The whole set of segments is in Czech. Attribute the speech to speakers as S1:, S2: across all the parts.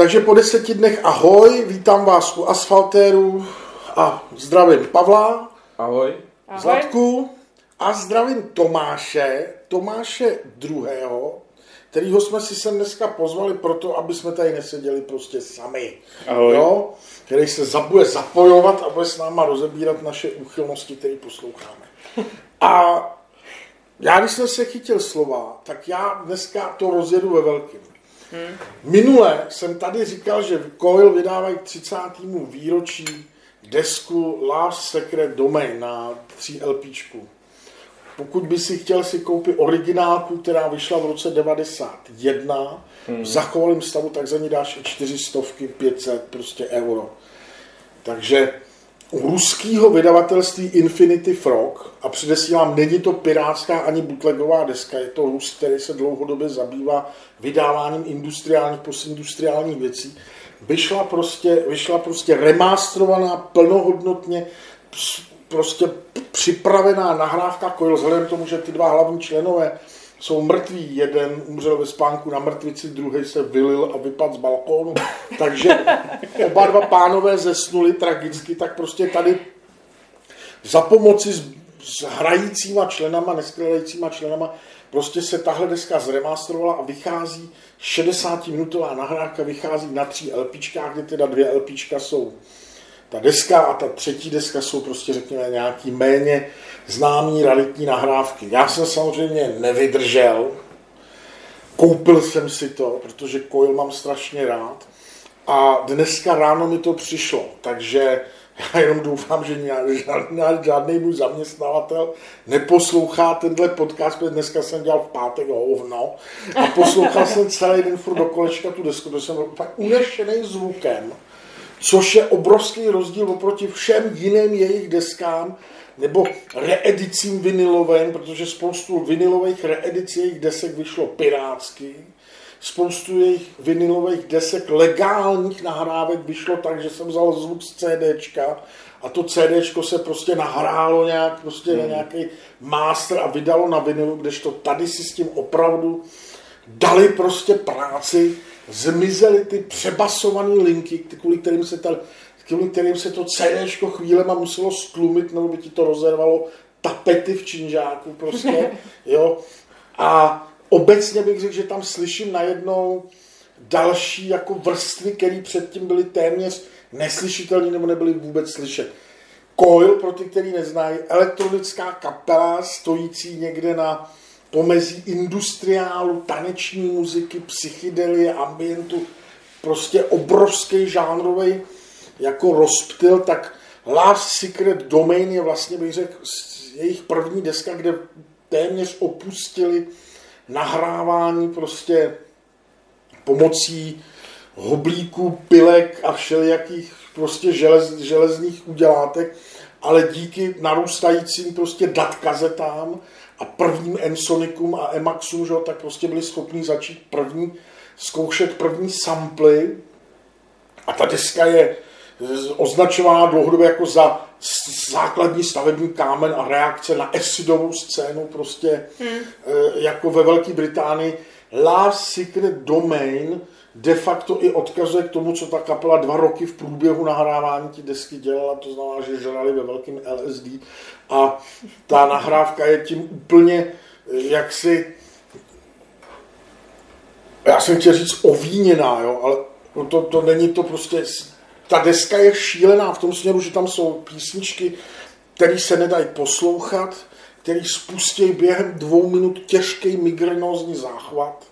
S1: Takže po deseti dnech ahoj, vítám vás u Asfaltéru a zdravím Pavla.
S2: Ahoj.
S3: Ahoj.
S1: Zlatku a zdravím Tomáše, Tomáše druhého, kterýho jsme si sem dneska pozvali proto, aby jsme tady neseděli prostě sami.
S2: Ahoj.
S1: Jo? Který se za- bude zapojovat a bude s náma rozebírat naše úchylnosti, které posloucháme. A já, když jsem se chytil slova, tak já dneska to rozjedu ve velkým. Minule jsem tady říkal, že Coil vydávají k 30. výročí desku Love Secret Domain na 3 LPčku. Pokud by si chtěl si koupit originálku, která vyšla v roce 91, v zachovalém stavu, tak za ní dáš i 400, 500 prostě euro. Takže u ruského vydavatelství Infinity Frog, a předesílám, není to pirátská ani bootlegová deska, je to Rus, který se dlouhodobě zabývá vydáváním industriálních, postindustriálních věcí, vyšla prostě, vyšla prostě remasterovaná, plnohodnotně prostě připravená nahrávka Coil, vzhledem k tomu, že ty dva hlavní členové jsou mrtví, jeden umřel ve spánku na mrtvici, druhý se vylil a vypadl z balkónu, takže oba dva pánové zesnuli tragicky, tak prostě tady za pomoci s, s hrajícíma členama, neskvělajícíma členama, prostě se tahle deska zremasterovala a vychází 60-minutová nahrávka, vychází na tří LPčkách, kde teda dvě LPčka jsou ta deska a ta třetí deska jsou prostě, řekněme, nějaký méně známý raritní nahrávky. Já jsem samozřejmě nevydržel, koupil jsem si to, protože Coil mám strašně rád a dneska ráno mi to přišlo, takže já jenom doufám, že žádný, žádný můj zaměstnavatel neposlouchá tenhle podcast, protože dneska jsem dělal v pátek hovno a poslouchal jsem celý den furt do kolečka tu desku, protože jsem byl tak unešený zvukem, což je obrovský rozdíl oproti všem jiným jejich deskám, nebo reedicím vinilovým, protože spoustu vinilových reedicí jejich desek vyšlo pirátsky, spoustu jejich vinilových desek legálních nahrávek vyšlo tak, že jsem vzal zvuk z CDčka a to CDčko se prostě nahrálo nějak prostě na nějaký master a vydalo na vinilu, kdežto tady si s tím opravdu dali prostě práci, zmizely ty přebasované linky, kvůli kterým se, ta, kvůli kterým se to CDčko chvílema muselo stlumit, nebo by ti to rozervalo tapety v činžáku prostě, jo. A obecně bych řekl, že tam slyším najednou další jako vrstvy, které předtím byly téměř neslyšitelné nebo nebyly vůbec slyšet. Coil, pro ty, který neznají, elektronická kapela stojící někde na pomezí industriálu, taneční muziky, psychedelie, ambientu, prostě obrovský žánrový jako rozptyl, tak Last Secret Domain je vlastně, bych řekl, jejich první deska, kde téměř opustili nahrávání prostě pomocí hoblíků, pilek a všelijakých prostě želez, železných udělátek, ale díky narůstajícím prostě datkazetám a prvním Ensonicům a Emaxům, že, jo, tak prostě byli schopni začít první, zkoušet první samply a ta deska je označována dlouhodobě jako za základní stavební kámen a reakce na acidovou scénu prostě hmm. jako ve Velké Británii. Last Secret Domain de facto i odkazuje k tomu, co ta kapela dva roky v průběhu nahrávání ty desky dělala, to znamená, že žrali ve velkém LSD a ta nahrávka je tím úplně jaksi já jsem chtěl říct ovíněná, jo, ale to, to není to prostě ta deska je šílená v tom směru, že tam jsou písničky, které se nedají poslouchat, které spustí během dvou minut těžký migrenózní záchvat.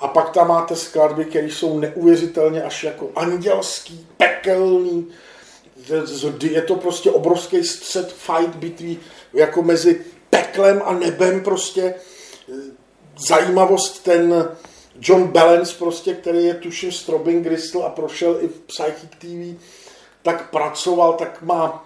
S1: A pak tam máte skladby, které jsou neuvěřitelně až jako andělský, pekelný. Je to prostě obrovský střed fight bitví jako mezi peklem a nebem prostě. Zajímavost ten John Balance prostě, který je tuším z Robin Gristle a prošel i v Psychic TV, tak pracoval, tak má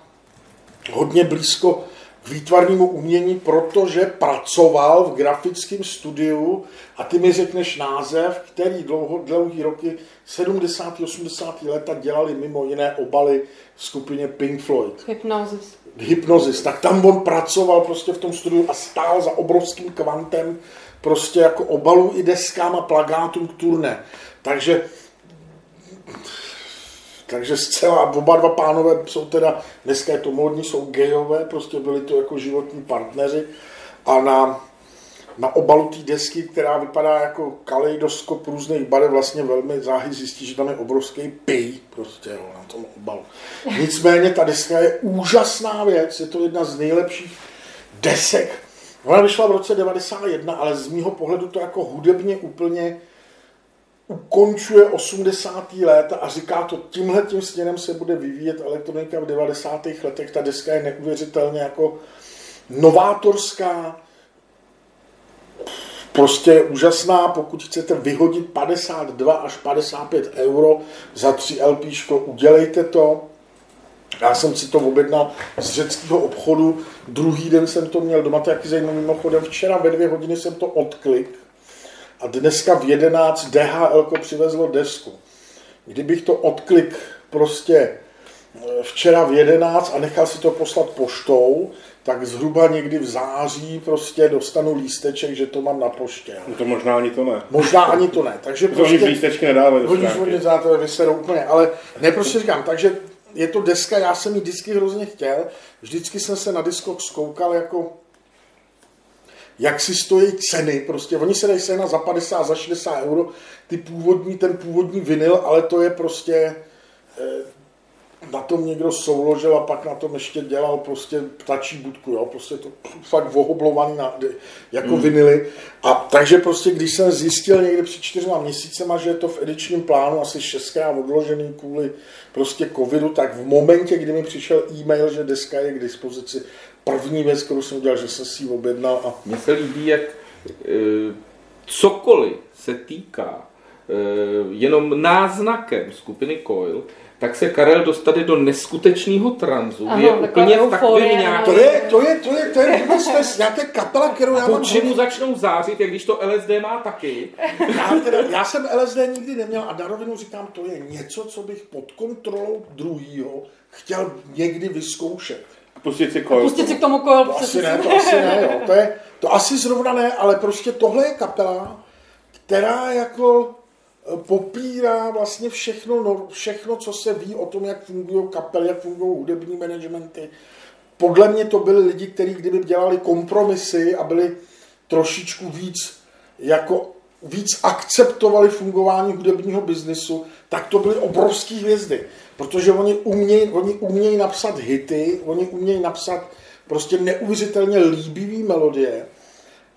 S1: hodně blízko k výtvarnému umění, protože pracoval v grafickém studiu a ty mi řekneš název, který dlouho, dlouhý roky, 70. 80. leta dělali mimo jiné obaly v skupině Pink Floyd.
S3: Hypnosis.
S1: Hypnosis. Tak tam on pracoval prostě v tom studiu a stál za obrovským kvantem prostě jako obalů i deskám a plagátům k turné. Takže takže zcela oba dva pánové jsou teda, dneska je to módní, jsou gejové, prostě byli to jako životní partneři a na, na obalu té desky, která vypadá jako kaleidoskop různých barev, vlastně velmi záhy zjistí, že tam je obrovský pij prostě jo, na tom obalu. Nicméně ta deska je úžasná věc, je to jedna z nejlepších desek. Ona vyšla v roce 91, ale z mýho pohledu to jako hudebně úplně ukončuje 80. léta a říká to, tímhle tím směrem se bude vyvíjet elektronika v 90. letech. Ta deska je neuvěřitelně jako novátorská, prostě úžasná, pokud chcete vyhodit 52 až 55 euro za 3 LP, udělejte to. Já jsem si to objednal z řeckého obchodu, druhý den jsem to měl doma, to jaký zajímavý mimochodem, včera ve dvě hodiny jsem to odklik a dneska v 11 DHL přivezlo desku. Kdybych to odklik prostě eh, včera v 11 a nechal si to poslat poštou, tak zhruba někdy v září prostě dostanu lísteček, že to mám na poště.
S2: No to možná ani to ne.
S1: Možná ani to ne. Takže
S2: to prostě, lístečky nedávají
S1: Hodíš hodně za to vyserou úplně, ale ne, prostě říkám, takže je to deska, já jsem ji disky hrozně chtěl, vždycky jsem se na diskok zkoukal jako jak si stojí ceny, prostě oni se dají sehnat za 50, za 60 euro, ty původní, ten původní vinyl, ale to je prostě, eh, na tom někdo souložil a pak na tom ještě dělal prostě ptačí budku, jo, prostě to fakt vohoblovaný na, jako mm. vinily. A takže prostě, když jsem zjistil někdy před čtyřma měsícema, že je to v edičním plánu asi šestkrát odložený kvůli prostě covidu, tak v momentě, kdy mi přišel e-mail, že deska je k dispozici, první věc, kterou jsem udělal, že jsem si ji objednal. A...
S3: Mně se líbí, jak e, cokoliv se týká e, jenom náznakem skupiny Coil, tak se Karel dostane do neskutečného tranzu. Ano, je úplně v takovém nějakém...
S1: To je, to je, to je, to je, to je nějaké kapela, kterou já
S3: mám... čemu začnou zářit, jak když to LSD má taky.
S1: Já, teda, já jsem LSD nikdy neměl a na rovinu říkám, to je něco, co bych pod kontrolou druhýho chtěl někdy vyzkoušet.
S2: Pustit si koil.
S4: Pustit si k tomu koil.
S1: To asi ne, to asi ne, jo. To, je, to asi zrovna ne, ale prostě tohle je kapela, která jako popírá vlastně všechno, no, všechno, co se ví o tom, jak fungují kapely, jak fungují hudební managementy. Podle mě to byli lidi, kteří kdyby dělali kompromisy a byli trošičku víc jako víc akceptovali fungování hudebního biznisu, tak to byly obrovské hvězdy. Protože oni umějí, oni umějí napsat hity, oni umějí napsat prostě neuvěřitelně líbivý melodie,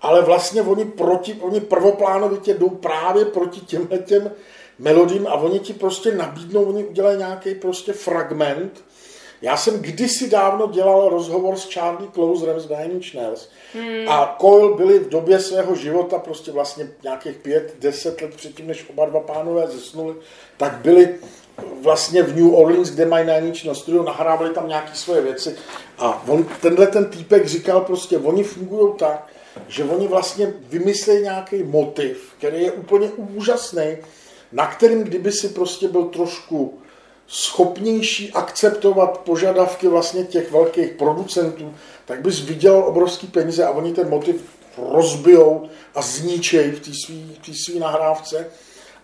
S1: ale vlastně oni, proti, oni prvoplánovitě jdou právě proti těmhle těm melodím a oni ti prostě nabídnou, oni udělají nějaký prostě fragment. Já jsem kdysi dávno dělal rozhovor s Charlie Closerem z Nine Inch Nails hmm. a Coil byli v době svého života, prostě vlastně nějakých pět, deset let předtím, než oba dva pánové zesnuli, tak byli vlastně v New Orleans, kde mají na studio, nahrávali tam nějaké svoje věci a on, tenhle ten týpek říkal prostě, oni fungují tak, že oni vlastně vymyslí nějaký motiv, který je úplně úžasný, na kterým kdyby si prostě byl trošku schopnější akceptovat požadavky vlastně těch velkých producentů, tak bys viděl obrovský peníze a oni ten motiv rozbijou a zničejí v té své nahrávce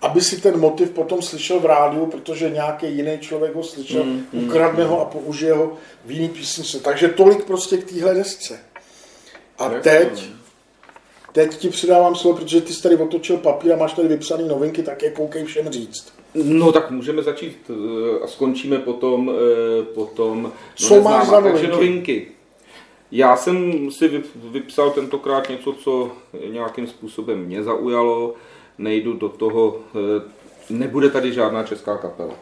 S1: aby si ten motiv potom slyšel v rádiu, protože nějaký jiný člověk ho slyšel, mm, mm, ukradne mm. ho a použije ho v jiný písničce. Takže tolik prostě k téhle desce. A teď, teď ti přidávám slovo, protože ty jsi tady otočil papír a máš tady vypsané novinky, tak je koukej všem říct.
S3: No tak můžeme začít eh, a skončíme potom, eh, potom
S1: Co no, máš za novinky?
S3: novinky? Já jsem si vypsal tentokrát něco, co nějakým způsobem mě zaujalo nejdu do toho, eh, nebude tady žádná česká kapela.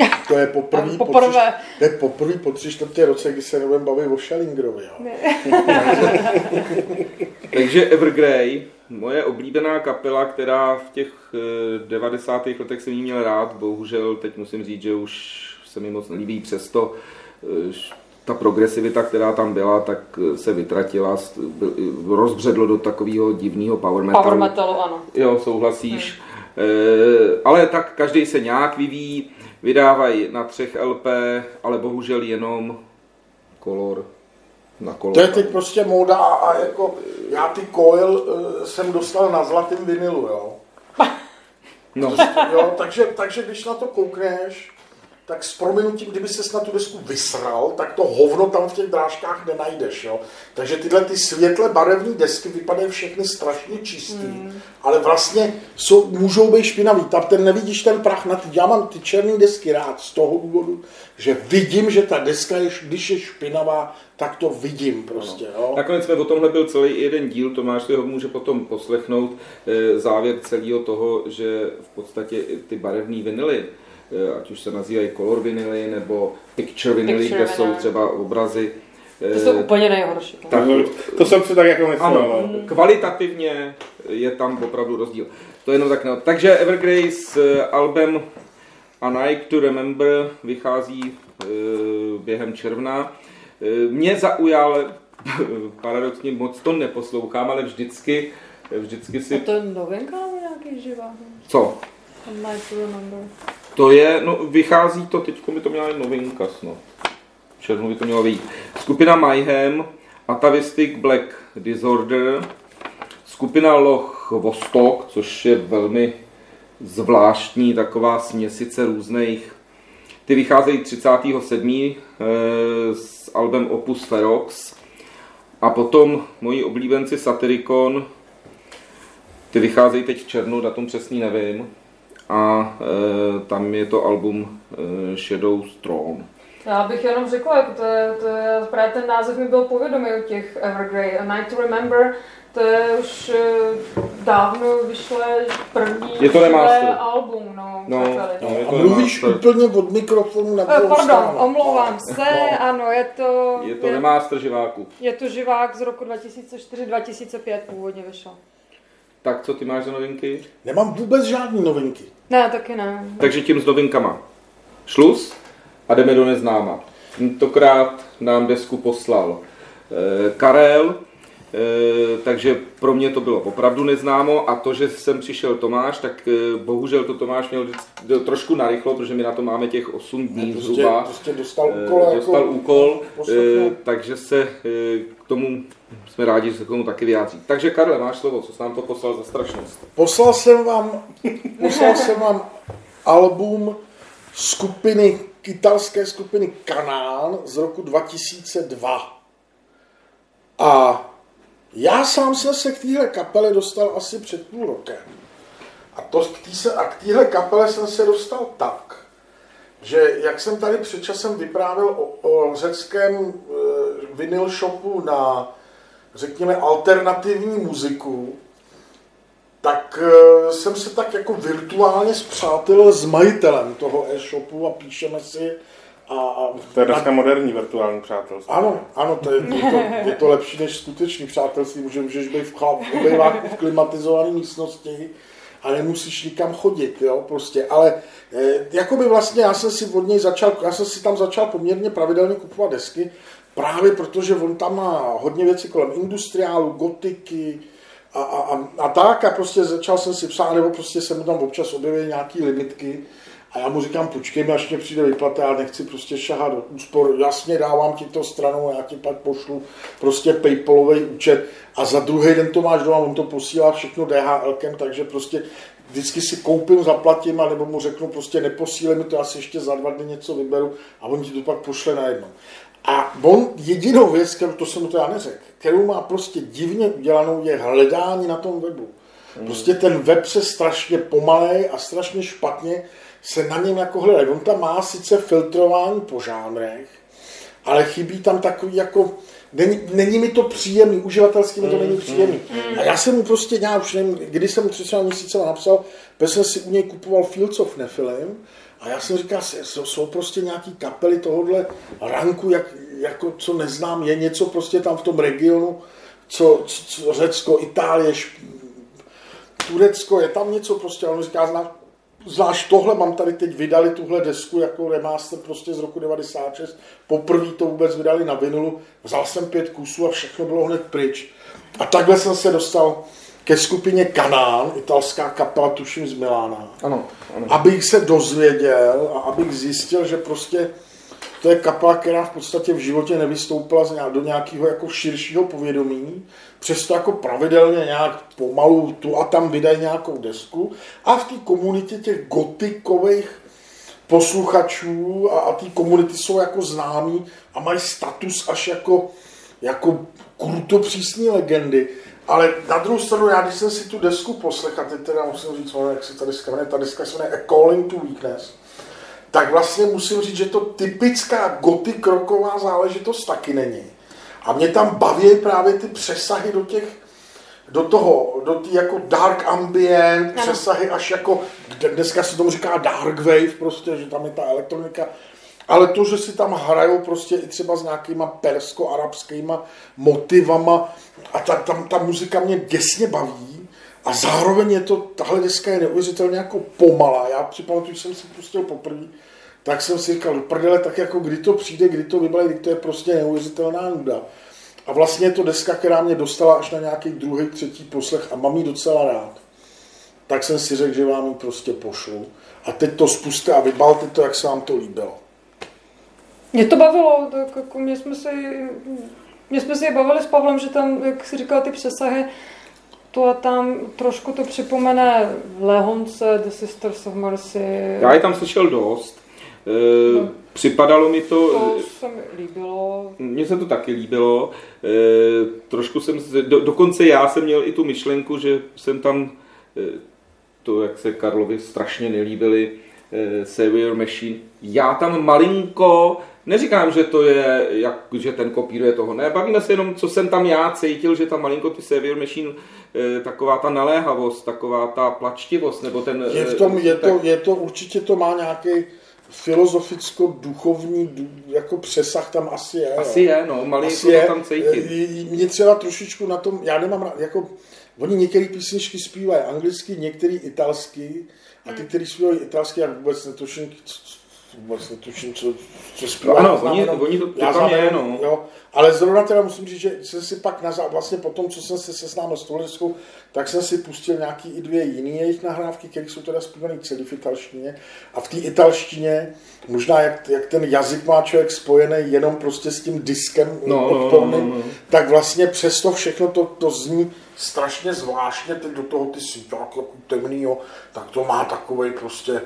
S1: To je poprvé, poprvé. Po, to je poprvé po tři čtvrtě roce, kdy se nebudeme bavit o Schellingerovi.
S3: Takže Evergrey, moje oblíbená kapela, která v těch 90. Eh, letech jsem jí měl rád, bohužel teď musím říct, že už se mi moc nelíbí, přesto eh, ta progresivita, která tam byla, tak eh, se vytratila, rozbředlo do takového divného power metalu.
S4: Power metalu, ano.
S3: Jo, souhlasíš. Hmm. E, ale tak každý se nějak vyvíjí, vydávají na třech LP, ale bohužel jenom kolor na kolor.
S1: To je teď prostě móda a jako já ty coil uh, jsem dostal na zlatém vinilu, jo.
S3: No,
S1: Jo, takže, takže když na to koukneš, tak s prominutím, kdyby se na tu desku vysral, tak to hovno tam v těch drážkách nenajdeš. Jo? Takže tyhle ty světle barevné desky vypadají všechny strašně čistý, mm. ale vlastně jsou, můžou být špinavý. Tam ten nevidíš ten prach na ty. Já mám ty černé desky rád z toho důvodu, že vidím, že ta deska, je, když je špinavá, tak to vidím prostě. Jo?
S3: Nakonec jsme o tomhle byl celý jeden díl, Tomáš si ho může potom poslechnout, eh, závěr celého toho, že v podstatě ty barevné vinily, ať už se nazývají color vinily nebo picture vinily,
S4: Picture
S3: kde jsou
S4: vinyl.
S3: třeba obrazy.
S4: To jsou úplně nejhorší.
S3: Tak,
S2: To, jsem si tak jako myslel.
S3: ano,
S2: no.
S3: kvalitativně je tam opravdu rozdíl. To je jenom tak, no. Takže Evergrey s eh, albem A Night to Remember vychází během června. Mě zaujal, paradoxně moc to neposlouchám, ale vždycky, vždycky
S4: A
S3: si...
S4: to je novinka nebo nějaký živá?
S3: Co?
S4: A Night to Remember.
S3: To je, no vychází to, teďko mi to měla novinka snad. V červnu by to mělo být. Skupina Mayhem, Atavistic Black Disorder, skupina Loch Vostok, což je velmi zvláštní taková směsice různých. Ty vycházejí 37. eh, s albem Opus Ferox. A potom moji oblíbenci Satyricon, ty vycházejí teď v červnu, datum přesný nevím. A e, tam je to album e, Shadow Throne.
S4: Já bych jenom řekla, jako to je, to je, právě ten název mi byl povědomý u těch Evergrey. A Night to Remember, to je už eh, dávno vyšlé první
S3: Je to remaster.
S4: album, no,
S3: No, no, je
S1: A
S3: to
S1: mluvíš
S3: remaster.
S1: úplně od mikrofonu na
S4: Eh, Pardon,
S1: stranu.
S4: omlouvám se,
S1: No.
S4: ano, je to,
S3: Je to remaster živáku.
S4: je to živák z roku 2004-2005 původně vyšel.
S3: Tak co ty máš za novinky?
S1: Nemám vůbec žádný novinky.
S4: Ne, taky ne.
S3: Takže tím s novinkama. Šluz a jdeme do neznáma. Tentokrát nám desku poslal eh, Karel, takže pro mě to bylo opravdu neznámo a to, že jsem přišel Tomáš, tak eh, bohužel to Tomáš měl trošku narychlo, protože my na to máme těch 8 dní
S1: Prostě,
S3: zhruba.
S1: prostě dostal
S3: Eh,
S1: úkol.
S3: dostal
S1: jako,
S3: úkol, eh, takže se eh, k tomu jsme rádi, že se k tomu taky vyjádří. Takže Karle, máš slovo, co jsi nám to poslal za strašnost?
S1: Poslal jsem vám, poslal jsem vám album skupiny, italské skupiny Kanán z roku 2002. A já sám jsem se k téhle kapele dostal asi před půl rokem. A, to, k tý se, a k téhle kapele jsem se dostal tak, že jak jsem tady před časem vyprávěl o, o řeckém e, vinyl shopu na, řekněme, alternativní muziku, tak eh, jsem se tak jako virtuálně zpřátelil s majitelem toho e-shopu a píšeme si a, a
S2: To je dneska moderní virtuální přátelství.
S1: ano, ano, to je, je, to, je to lepší než skutečný přátelství, protože můžeš být v, obejváku v klimatizované místnosti a nemusíš nikam chodit, jo, prostě, ale eh, jakoby vlastně já jsem si od něj začal, já jsem si tam začal poměrně pravidelně kupovat desky, právě protože on tam má hodně věcí kolem industriálu, gotiky, a, a, a, a tak a prostě začal jsem si psát, nebo prostě se mu tam občas objevily nějaký limitky a já mu říkám, počkej mi, až mě přijde vyplata, já nechci prostě šahat do úspor, jasně dávám ti to stranou, já ti pak pošlu prostě Paypalový účet a za druhý den to máš doma, on to posílá všechno DHLkem, takže prostě vždycky si koupím, zaplatím, a nebo mu řeknu prostě neposílej mi to, já si ještě za dva dny něco vyberu a on ti to pak pošle najednou. A on jedinou věc, kterou, to jsem mu to já neřekl, kterou má prostě divně udělanou, je hledání na tom webu. Prostě ten web se strašně pomalej a strašně špatně se na něm jako hledají. On tam má sice filtrování po žánrech, ale chybí tam takový jako, není, není mi to příjemný, uživatelsky mi to není příjemný. A já jsem mu prostě, já už nevím, kdy jsem třeba měsíce napsal, protože jsem si u něj kupoval Fields of Nephilim, a já jsem říkal, jsou, jsou prostě nějaký kapely tohohle ranku, jak, jako, co neznám, je něco prostě tam v tom regionu, co, co Řecko, Itálie, Šp- Turecko, je tam něco prostě, a on říká, zná, znáš tohle, mám tady teď vydali tuhle desku jako remaster prostě z roku 96, poprvé to vůbec vydali na vinylu, vzal jsem pět kusů a všechno bylo hned pryč. A takhle jsem se dostal ke skupině Kanán, italská kapela, tuším z Milána
S3: Ano, ano.
S1: abych se dozvěděl a abych zjistil, že prostě to je kapela, která v podstatě v životě nevystoupila do nějakého jako širšího povědomí, přesto jako pravidelně nějak pomalu tu a tam vydají nějakou desku. A v té komunitě těch gotikových posluchačů a, a té komunity jsou jako známí a mají status až jako, jako krutopřísní legendy. Ale na druhou stranu, já když jsem si tu desku poslech, a teď teda musím říct, jak se ta deska jmenuje, ta deska se jmenuje A Calling to Weakness, tak vlastně musím říct, že to typická gotik roková záležitost taky není. A mě tam baví právě ty přesahy do těch, do toho, do té jako dark ambient,
S4: Ano.
S1: přesahy až jako, kde- dneska se tomu říká dark wave prostě, že tam je ta elektronika, ale to, že si tam hrajou prostě i třeba s nějakýma persko-arabskýma motivama a ta, tam ta muzika mě děsně baví a zároveň je to, tahle deska je neuvěřitelně jako pomalá. Já připamatuju, že jsem si pustil poprvé, tak jsem si říkal, prdele, tak jako kdy to přijde, kdy to vybale, kdy to je prostě neuvěřitelná nuda. A vlastně je to deska, která mě dostala až na nějaký druhý, třetí poslech a mám ji docela rád. Tak jsem si řekl, že vám ji prostě pošlu. A teď to spuste a vybalte to, jak se vám to líbilo.
S4: Mě to bavilo, tak jako mě jsme si, mě jsme si bavili s Pavlem, že tam, jak si říkal, ty přesahy, to a tam trošku to připomene Lehonce, The Sisters of Mercy.
S3: Já je tam slyšel dost. E,
S4: No.
S3: Připadalo mi to,
S4: To se mi líbilo.
S3: mně se to taky líbilo. E, trošku jsem, se- do, dokonce já jsem měl i tu myšlenku, že jsem tam e, to, jak se Karlovi strašně nelíbily e, Savior Machine. Já tam malinko, neříkám, že to je, jak, že ten kopíruje toho, ne, bavíme se jenom, co jsem tam já cítil, že tam malinko ty Savior Machine, e, taková ta naléhavost, taková ta plačtivost, nebo ten...
S1: Je v
S3: e,
S1: tom, je
S3: tak-
S1: to, je to, určitě to má nějaký filozoficko-duchovní du- jako přesah tam asi je.
S3: Asi
S1: jo.
S3: je, no, malinko to
S1: je.
S3: tam cítit.
S1: E, Mě třeba trošičku na tom, já nemám rád, jako, oni některé písničky zpívají anglicky, některé italsky, a ty, kteří zpívají italsky, já vůbec netuším, vůbec netuším, co, co zpívají.
S3: No ano,
S1: znám
S3: oni-
S1: jenom-
S3: oni to- to tam je, no.
S1: Jo, ale zrovna teda musím říct, že jsem si pak na, vlastně po tom, co jsem se seznámil s touhle deskou, tak jsem si pustil nějaký i dvě jiné jejich nahrávky, které jsou teda zpívané celý v italštině. A v té italštině, možná jak, jak ten jazyk má člověk spojený jenom prostě s tím diskem
S3: No, no, no,
S1: odporným,
S3: no, no.
S1: tak vlastně přesto všechno to, to zní strašně zvláštně, teď do toho ty si jako temný, jo, tak to má takový prostě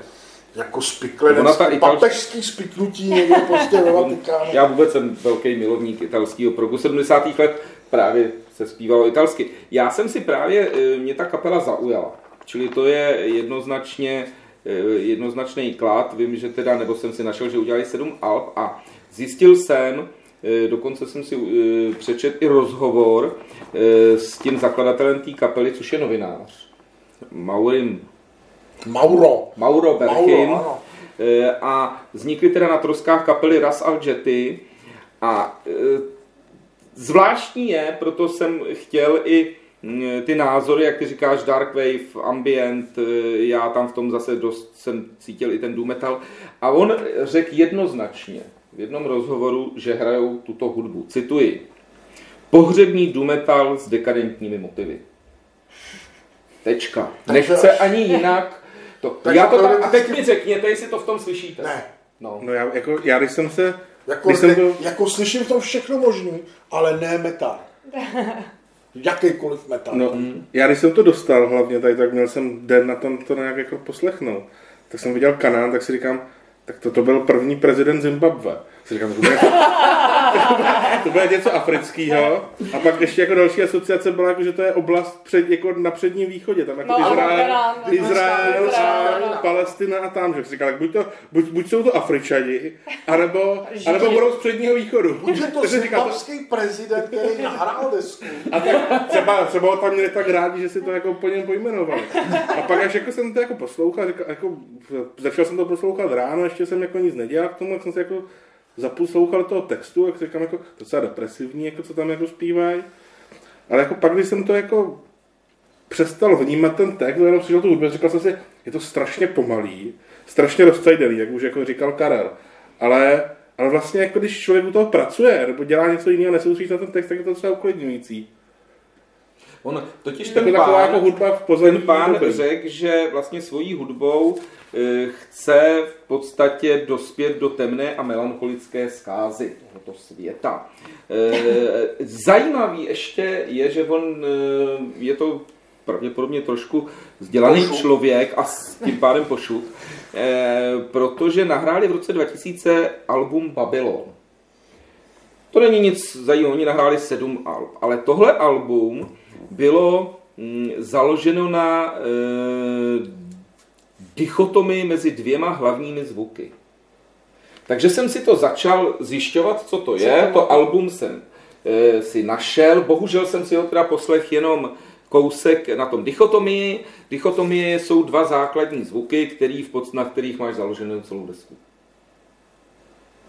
S1: jako spiklenec,
S3: Ona ta italš-
S1: papežský spiknutí někde prostě ve Vatikánu.
S3: Já vůbec jsem velký milovník italského progu 70. let, právě se zpívalo italsky. Já jsem si právě, eh, mě ta kapela zaujala. Čili to je jednoznačně eh, jednoznačný klad. Vím, že teda, nebo jsem si našel, že udělali sedm alb a zjistil jsem, eh, dokonce jsem si přečet i rozhovor s tím zakladatelem té kapely, což je novinář. Maurim
S1: Mauro.
S3: Mauro Berchin.
S1: Mauro.
S3: Eh, a vznikly teda na troskách kapely Ras Al Jetty a eh, zvláštní je, proto jsem chtěl i mm, ty názory, jak ty říkáš, Dark Wave, Ambient, eh, já tam v tom zase dost jsem cítil i ten doom metal a on řekl jednoznačně v jednom rozhovoru, že hrajou tuto hudbu. Cituji. Pohřební doom metal s dekadentními motivy. Tečka. Nechce ani jinak. To,
S1: Tak
S3: já to
S1: opravdu-
S3: tak, a teď mi řekněte, jestli to v tom slyšíte.
S1: Ne.
S3: No.
S2: No já, jako, já když jsem se,
S1: Jako,
S2: když jsem
S1: ne,
S2: to,
S1: jako slyším v tom všechno možný, ale ne metal. Jakýkoliv metal.
S2: no, já když jsem to dostal hlavně tady, tak měl jsem den na tom to nějak jako poslechnout. Tak jsem viděl kanál, tak si říkám, tak to, to byl první prezident Zimbabwe. Si říkám, to bude, to bude něco afrického. A pak ještě jako další asociace byla, jako, že to je oblast před, jako na předním východě. Tam jako
S4: No,
S2: Izrael,
S4: Irán,
S2: Izrael,
S4: Izrael,
S2: a
S4: no.
S2: Palestina a tam. Že si říkal, tak buď, to, buď, buď jsou to Afričani, anebo, anebo budou z předního východu.
S1: Buď je to zimbabský prezident, který nahrál desku.
S2: a tak třeba, třeba ho tam měli tak rádi, že si to jako po něm pojmenovali. A pak až jako jsem to jako poslouchal, říkal, jako, začal jsem to poslouchat ráno, ještě jsem jako nic nedělal k tomu, jak jsem se jako zaposlouchal toho textu, jak říkám, jako docela depresivní, jako co tam jako zpívají. Ale jako pak, když jsem to jako přestal vnímat ten text, jenom přišel tu hudbu, říkal jsem si, je to strašně pomalý, strašně rozcajdený, jak už jako říkal Karel. Ale, ale vlastně jako když člověk u toho pracuje, nebo dělá něco jiného, nesoustředí na ten text, tak je to docela uklidňující.
S3: On totiž
S2: To
S3: ten
S2: je taková jako
S3: pán,
S2: hudba v
S3: ten pán řekl, že vlastně svojí hudbou eh, chce v podstatě dospět do temné a melancholické zkázy tohoto světa. Eh, Zajímavý ještě je, že on eh, je to pravděpodobně trošku vzdělaný
S1: Pošut.
S3: člověk a s tím pádem pošut, eh, protože nahráli v roce 2000 album Babylon. To není nic zajímavého, oni nahráli sedm alb, ale tohle album bylo mm, založeno na e, dichotomii mezi dvěma hlavními zvuky. Takže jsem si to začal zjišťovat, co to je. To album jsem e, si našel, bohužel jsem si ho teda poslech jenom kousek na tom dichotomii. Dichotomie jsou dva základní zvuky, který v pod, na kterých máš založenou celou desku.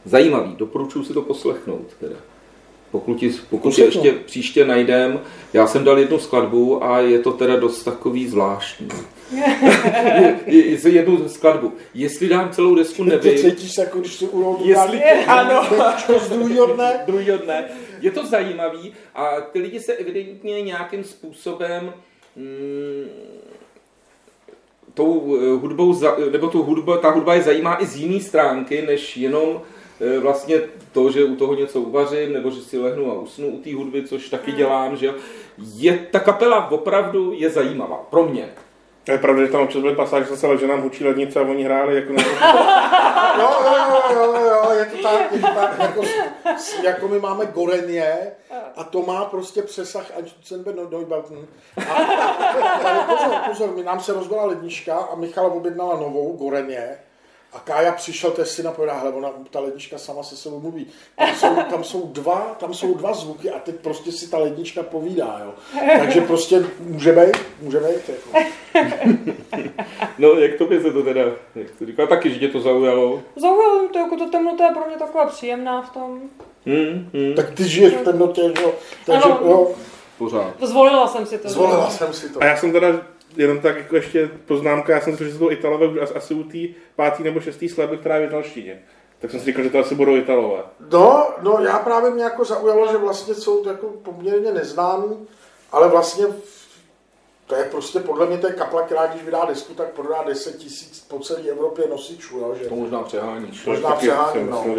S3: Zajímavý, doporučuji si to poslechnout. Teda. Pokud, ti, pokud
S1: Poslechnu.
S3: ještě příště najdem, já jsem dal jednu skladbu a je to teda dost takový zvláštní. Je- je- jednu skladbu. Jestli dám celou desku,
S1: Ty
S3: nevím.
S1: cítíš se, jako když si
S3: Jestli, ano,
S1: z druhého dne.
S3: druhýho dne. Je to zajímavý a ty lidi se evidentně nějakým způsobem mm, tou eh, hudbou, za- nebo tu hudba, ta hudba je zajímá i z jiné stránky, než jenom vlastně to, že u toho něco uvařím, nebo že si lehnu a usnu u té hudby, což taky dělám, že. Je, ta kapela opravdu je zajímavá, pro mě.
S2: To je pravda, že tam občas byly pasáže, že se leží nám hučí lednice a oni hráli jako na
S1: Jo, jo, jo, jo, jo, je to tak, je to tak, jako, jako my máme Gorenje a to má prostě přesah až Zenbe no, Neubauten. A, ale pozor, pozor, my nám se rozbila lednička a Michala objednala novou Gorenje a Kája přišel, to je syna, povedá, hele, ona, ta lednička sama se sebou mluví. Tam jsou, tam jsou, dva, tam jsou dva zvuky a teď prostě si ta lednička povídá, jo. Takže prostě může být, může být, jako.
S3: No, jak to by se to teda, jak to říká, taky, že tě to zaujalo.
S4: Zaujalo mě to, jako to temnota je pro mě taková příjemná v tom.
S3: Hmm, hmm,
S1: Tak ty žiješ v temnotě, že jo. Takže,
S4: Ano.
S1: jo,
S3: pořád.
S4: Zvolila jsem si to.
S1: zvolila jsem si to.
S2: A já jsem teda jenom tak jako ještě poznámka, já jsem si, že jsou to Italové už asi u té pátý nebo šestý skladby, která je v italštině. Tak jsem si říkal, že to asi budou Italové.
S1: No, no, já právě mě jako zaujalo, že vlastně jsou to jako poměrně neznámý, ale vlastně to je prostě, podle mě to je kapla, která když vydá desku, tak prodá 10 tisíc po celé Evropě nosičů, jo, že
S3: To možná přeháníš.
S1: Možná přeháním,
S2: jsem
S1: no.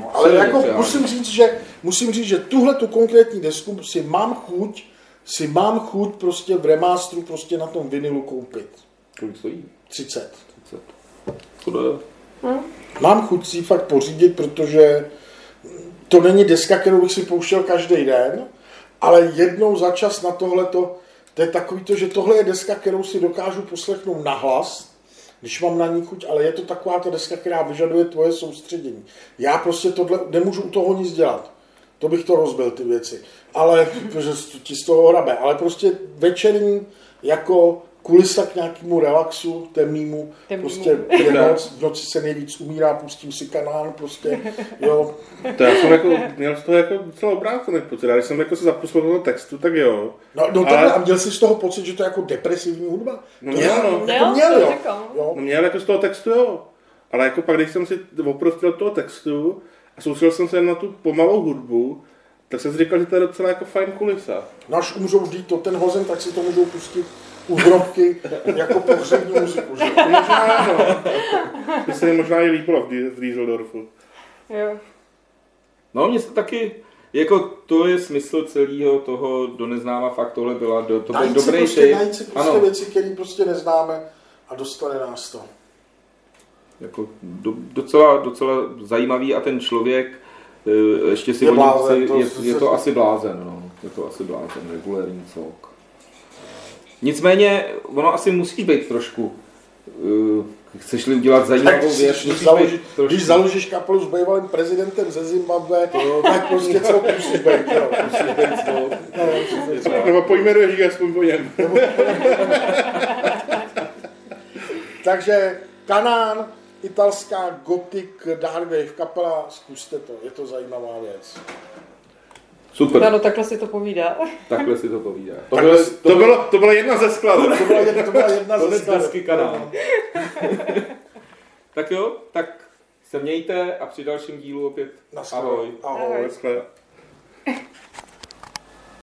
S1: no, ale jako musím říct, že, musím říct, že tuhle tu konkrétní desku si mám chuť, si mám chuť prostě v remasteru prostě na tom vinilu koupit.
S3: Kolik stojí?
S1: 30.
S3: 30. Co to je?
S1: Mám chuť si ji fakt pořídit, protože to není deska, kterou bych si pouštěl každý den, ale jednou za čas na tohleto, to je takový to, že tohle je deska, kterou si dokážu poslechnout nahlas, když mám na ní chuť, ale je to taková ta deska, která vyžaduje tvoje soustředění. Já prostě tohle nemůžu u toho nic dělat. To bych to rozbil, ty věci. Ale, protože ti z toho hrabe. Ale prostě večerní jako kulisa k nějakému relaxu temnému, prostě je noc, v noci se nejvíc umírá, pustím si kanál, prostě, jo.
S2: To já jsem jako, měl z toho jako docela obrácený pocit. A když jsem jako se zapustil do toho textu, tak jo.
S1: No, no
S2: Ale-
S1: takhle, a měl jsi z toho pocit, že to je jako depresivní hudba?
S2: No
S1: to
S2: měl,
S1: já-
S2: no.
S1: jako
S4: Měl,
S1: jo. jo.
S2: No měl jako z toho textu, jo. Ale jako pak, když jsem si oprostil toho textu a soustředil jsem se jen na tu pomalou hudbu, tak jsem si říkal, že to je docela jako fajn kulisa.
S1: No, až umřou vždyť to ten hozen, tak si to můžou pustit u hrobky jako pohřební muziku, že?
S2: Možná ano. To se mi možná i líbilo v Dieseldorfu.
S4: Jo.
S3: No, mně se taky, jako to je smysl celého toho do neznáma, fakt tohle byla, do, to byl dobrý
S1: prostě,
S3: tip.
S1: najít si prostě
S3: Ano,
S1: věci, které prostě neznáme a dostane nás to.
S3: jako do, docela, docela zajímavý a ten člověk, ještě si
S1: Je blázen,
S3: chci-
S1: to
S3: je, je to asi blázen, no. Je to asi blázen, regulérní cok. Nicméně, ono asi musí být trošku, uh, chceš-li udělat zajímavou
S1: Tak
S3: věc,
S1: když,
S3: musíš
S1: založí,
S3: být trošku...
S1: když založíš kapelu s bývalým prezidentem ze Zimbabwe, tak prostě co musí být, jo.
S3: musíš být.
S1: No, být, jo.
S2: Nebo pojmenuješ ji aspoň po něm.
S1: Takže Kanán, italská gothic dark wave kapela, zkuste to, je to zajímavá věc.
S3: Super,
S4: Ano, takhle si to povídá.
S3: takhle si to povídá.
S1: Takhle
S3: Tohle,
S1: si-
S2: To, bylo, to byla jedna ze skladeb.
S1: To byla jedna, to byla jedna ze
S3: desky kanál. tak jo, tak se mějte a při dalším dílu opět ahoj.
S1: Ahoj.
S4: Ahoj.